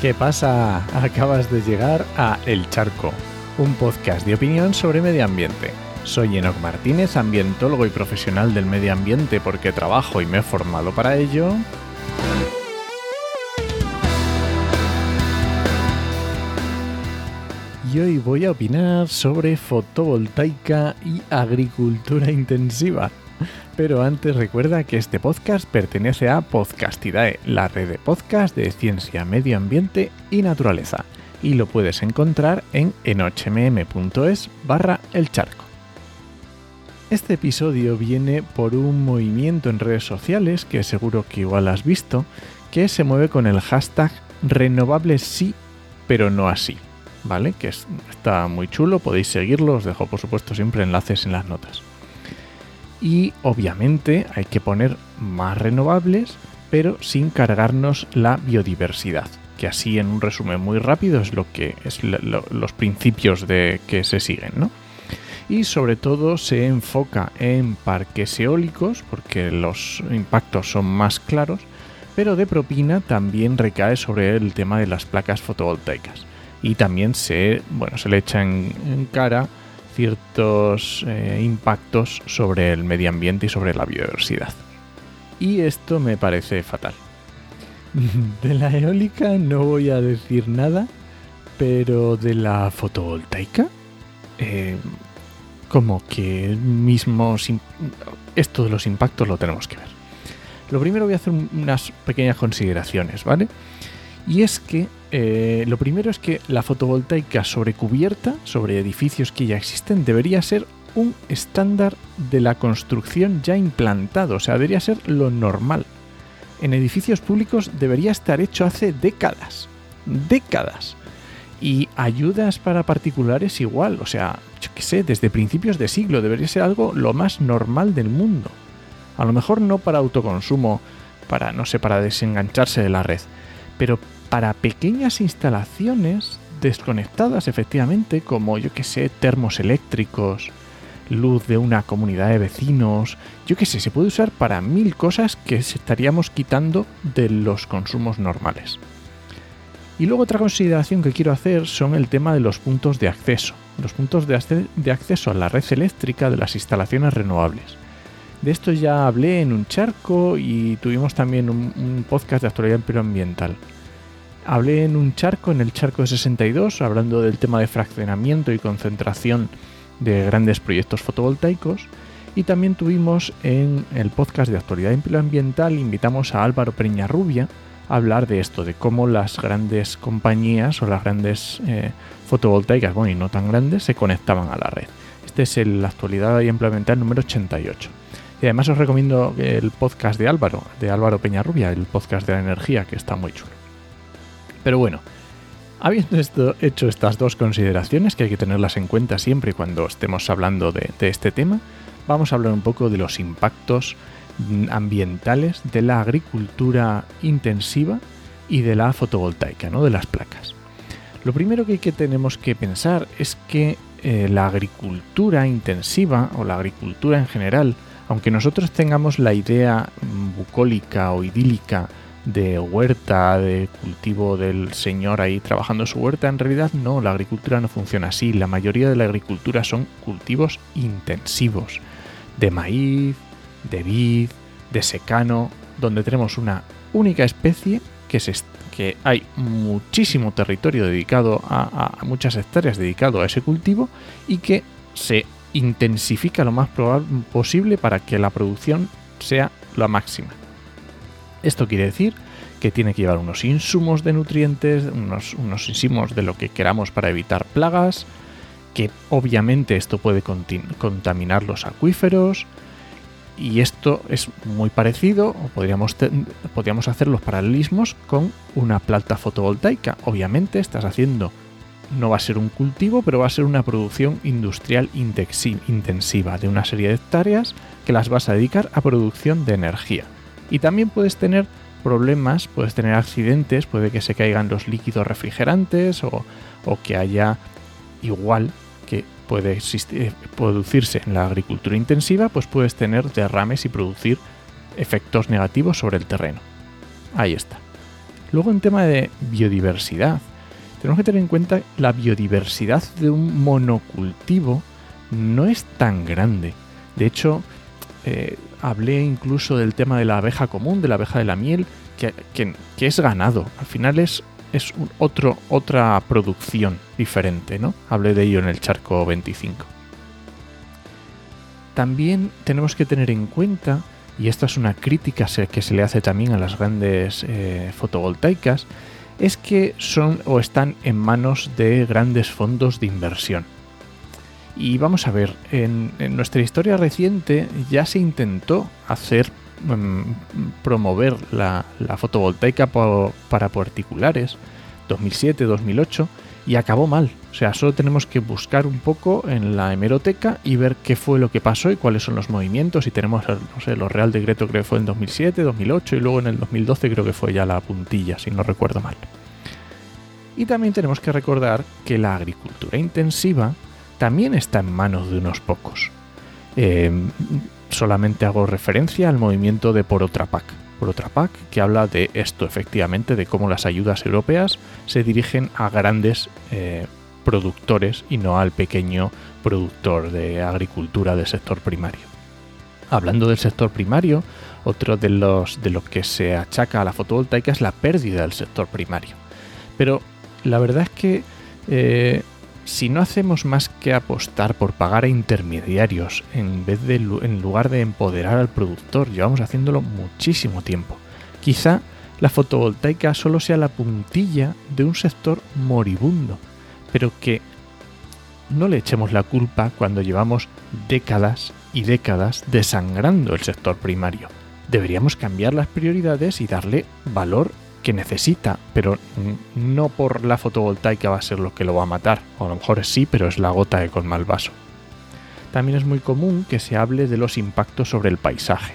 ¿Qué pasa? Acabas de llegar a El Charco, un podcast de opinión sobre medio ambiente. Soy Enoc Martínez, ambientólogo y profesional del medio ambiente porque trabajo y me he formado para ello. Y hoy voy a opinar sobre fotovoltaica y agricultura intensiva. Pero antes recuerda que este podcast pertenece a Podcastidae, la red de podcast de ciencia, medio ambiente y naturaleza, y lo puedes encontrar en enochmm.es barra el charco. Este episodio viene por un movimiento en redes sociales que seguro que igual has visto, que se mueve con el hashtag renovables sí, pero no así. ¿Vale? Que está muy chulo, podéis seguirlo, os dejo por supuesto siempre enlaces en las notas. Y obviamente hay que poner más renovables, pero sin cargarnos la biodiversidad. Que así en un resumen muy rápido es lo que es los principios de que se siguen, ¿no? Y sobre todo se enfoca en parques eólicos, porque los impactos son más claros, pero de propina también recae sobre el tema de las placas fotovoltaicas. Y también se, bueno, se le echa en cara ciertos eh, impactos sobre el medio ambiente y sobre la biodiversidad. Y esto me parece fatal. De la eólica no voy a decir nada, pero de la fotovoltaica, eh, como que mismos esto de los impactos lo tenemos que ver. Lo primero voy a hacer unas pequeñas consideraciones, ¿vale? Y es que eh, lo primero es que la fotovoltaica sobre cubierta, sobre edificios que ya existen, debería ser un estándar de la construcción ya implantado, o sea, debería ser lo normal. En edificios públicos debería estar hecho hace décadas, décadas. Y ayudas para particulares igual, o sea, yo qué sé, desde principios de siglo debería ser algo lo más normal del mundo. A lo mejor no para autoconsumo, para, no sé, para desengancharse de la red, pero para pequeñas instalaciones desconectadas efectivamente, como yo que sé, termos eléctricos, luz de una comunidad de vecinos, yo que sé, se puede usar para mil cosas que estaríamos quitando de los consumos normales. Y luego otra consideración que quiero hacer son el tema de los puntos de acceso, los puntos de, acceso a la red eléctrica de las instalaciones renovables. De esto ya hablé en un charco y tuvimos también un, un podcast de actualidad ambiental. Hablé en un charco, en el charco de 62, hablando del tema de fraccionamiento y concentración de grandes proyectos fotovoltaicos. Y también tuvimos en el podcast de actualidad ambiental, invitamos a Álvaro Preñarrubia a hablar de esto, de cómo las grandes compañías o las grandes eh, fotovoltaicas, bueno, y no tan grandes, se conectaban a la red. Este es el actualidad ambiental número 88. Y además os recomiendo el podcast de Álvaro, de Álvaro Peñarrubia, el podcast de la energía, que está muy chulo. Pero bueno, habiendo hecho estas dos consideraciones, que hay que tenerlas en cuenta siempre cuando estemos hablando de, este tema, vamos a hablar un poco de los impactos ambientales de la agricultura intensiva y de la fotovoltaica, ¿no? de las placas. Lo primero que, tenemos que pensar es que eh, la agricultura intensiva o la agricultura en general, aunque nosotros tengamos la idea bucólica o idílica de huerta, de cultivo del señor ahí trabajando su huerta, en realidad no, la agricultura no funciona así. La mayoría de la agricultura son cultivos intensivos, de maíz, de vid, de secano, donde tenemos una única especie que, se, que hay muchísimo territorio dedicado a, a muchas hectáreas dedicado a ese cultivo y que se intensifica lo más posible para que la producción sea la máxima. Esto quiere decir que tiene que llevar unos insumos de nutrientes, unos, insumos de lo que queramos para evitar plagas, que obviamente esto puede contaminar los acuíferos, y esto es muy parecido, o podríamos hacer los paralelismos con una planta fotovoltaica. Obviamente estás haciendo, no va a ser un cultivo, pero va a ser una producción industrial intensiva de una serie de hectáreas que las vas a dedicar a producción de energía. Y también puedes tener problemas, puedes tener accidentes, puede que se caigan los líquidos refrigerantes o, que haya igual que puede eh, producirse en la agricultura intensiva, pues puedes tener derrames y producir efectos negativos sobre el terreno. Ahí está. Luego en tema de biodiversidad, tenemos que tener en cuenta la biodiversidad de un monocultivo no es tan grande. De hecho, eh, hablé incluso del tema de la abeja común, de la abeja de la miel, que, es ganado. Al final es, es otro, otra producción diferente, ¿no? Hablé de ello en el charco 25. También tenemos que tener en cuenta, y esta es una crítica que se le hace también a las grandes eh, fotovoltaicas, es que son o están en manos de grandes fondos de inversión. Y vamos a ver, en, nuestra historia reciente ya se intentó hacer mm, promover la, fotovoltaica para particulares, 2007-2008, y acabó mal. O sea, solo tenemos que buscar un poco en la hemeroteca y ver qué fue lo que pasó y cuáles son los movimientos. Y tenemos, no sé, lo Real Decreto creo que fue en 2007, 2008 y luego en el 2012 creo que fue ya la puntilla, si no recuerdo mal. Y también tenemos que recordar que la agricultura intensiva también está en manos de unos pocos. Em, solamente hago referencia al movimiento de Por otra PAC. Por otra PAC, que habla de esto efectivamente, de cómo las ayudas europeas se dirigen a grandes eh, productores y no al pequeño productor de agricultura del sector primario. Hablando del sector primario, otro de los de que se achaca a la fotovoltaica es la pérdida del sector primario. Pero la verdad es que eh, si no hacemos más que apostar por pagar a intermediarios en lugar de empoderar al productor, llevamos haciéndolo muchísimo tiempo. Quizá la fotovoltaica solo sea la puntilla de un sector moribundo, pero que no le echemos la culpa cuando llevamos décadas y décadas desangrando el sector primario. Deberíamos cambiar las prioridades y darle valor que necesita, pero no por la fotovoltaica va a ser lo que lo va a matar. O a lo mejor sí, pero es la gota que colma el vaso. También es muy común que se hable de los impactos sobre el paisaje.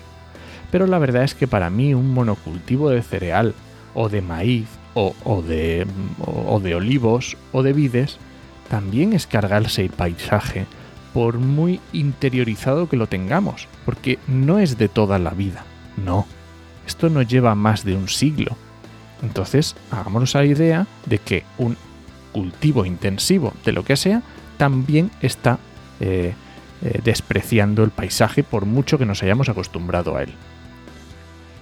Pero la verdad es que para mí un monocultivo de cereal, o de maíz, o, de, o de olivos, o de vides, también es cargarse el paisaje, por muy interiorizado que lo tengamos, porque no es de toda la vida, no. Esto no lleva más de un siglo, entonces, hagámonos la idea de que un cultivo intensivo de lo que sea también está eh, eh, despreciando el paisaje por mucho que nos hayamos acostumbrado a él.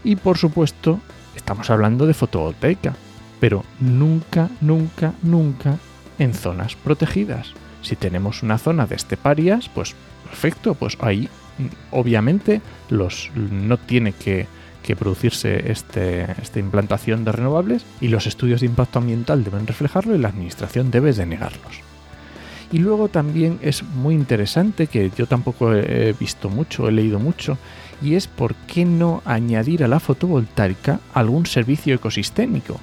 Y por supuesto, estamos hablando de fotovoltaica, pero nunca, nunca, nunca en zonas protegidas. Si tenemos una zona de esteparias, pues perfecto, pues ahí mm, obviamente los no tiene que que producirse este, esta implantación de renovables y los estudios de impacto ambiental deben reflejarlo y la administración debe denegarlos. Y luego también es muy interesante, que yo tampoco he visto mucho, he leído mucho, y es por qué no añadir a la fotovoltaica algún servicio ecosistémico.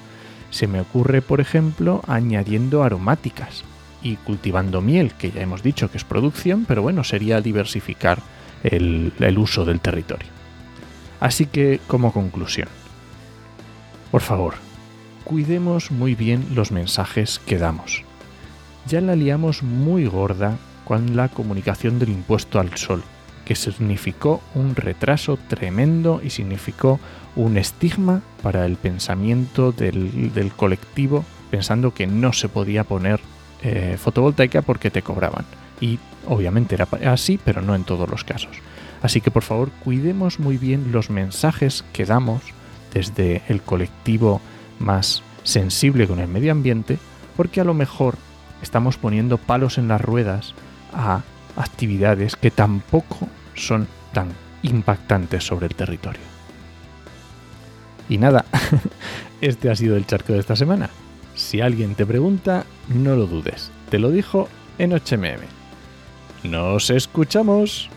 Se me ocurre, por ejemplo, añadiendo aromáticas y cultivando miel, que ya hemos dicho que es producción, pero bueno, sería diversificar el uso del territorio. Así que, como conclusión, por favor, cuidemos muy bien los mensajes que damos. Ya la liamos muy gorda con la comunicación del impuesto al sol, que significó un retraso tremendo y significó un estigma para el pensamiento del, colectivo, pensando que no se podía poner eh, fotovoltaica porque te cobraban. Y obviamente era así, pero no en todos los casos. Así que por favor cuidemos muy bien los mensajes que damos desde el colectivo más sensible con el medio ambiente, porque a lo mejor estamos poniendo palos en las ruedas a actividades que tampoco son tan impactantes sobre el territorio. Y nada, este ha sido el charco de esta semana. Si alguien te pregunta, no lo dudes. Te lo dijo en HMM. Nos escuchamos.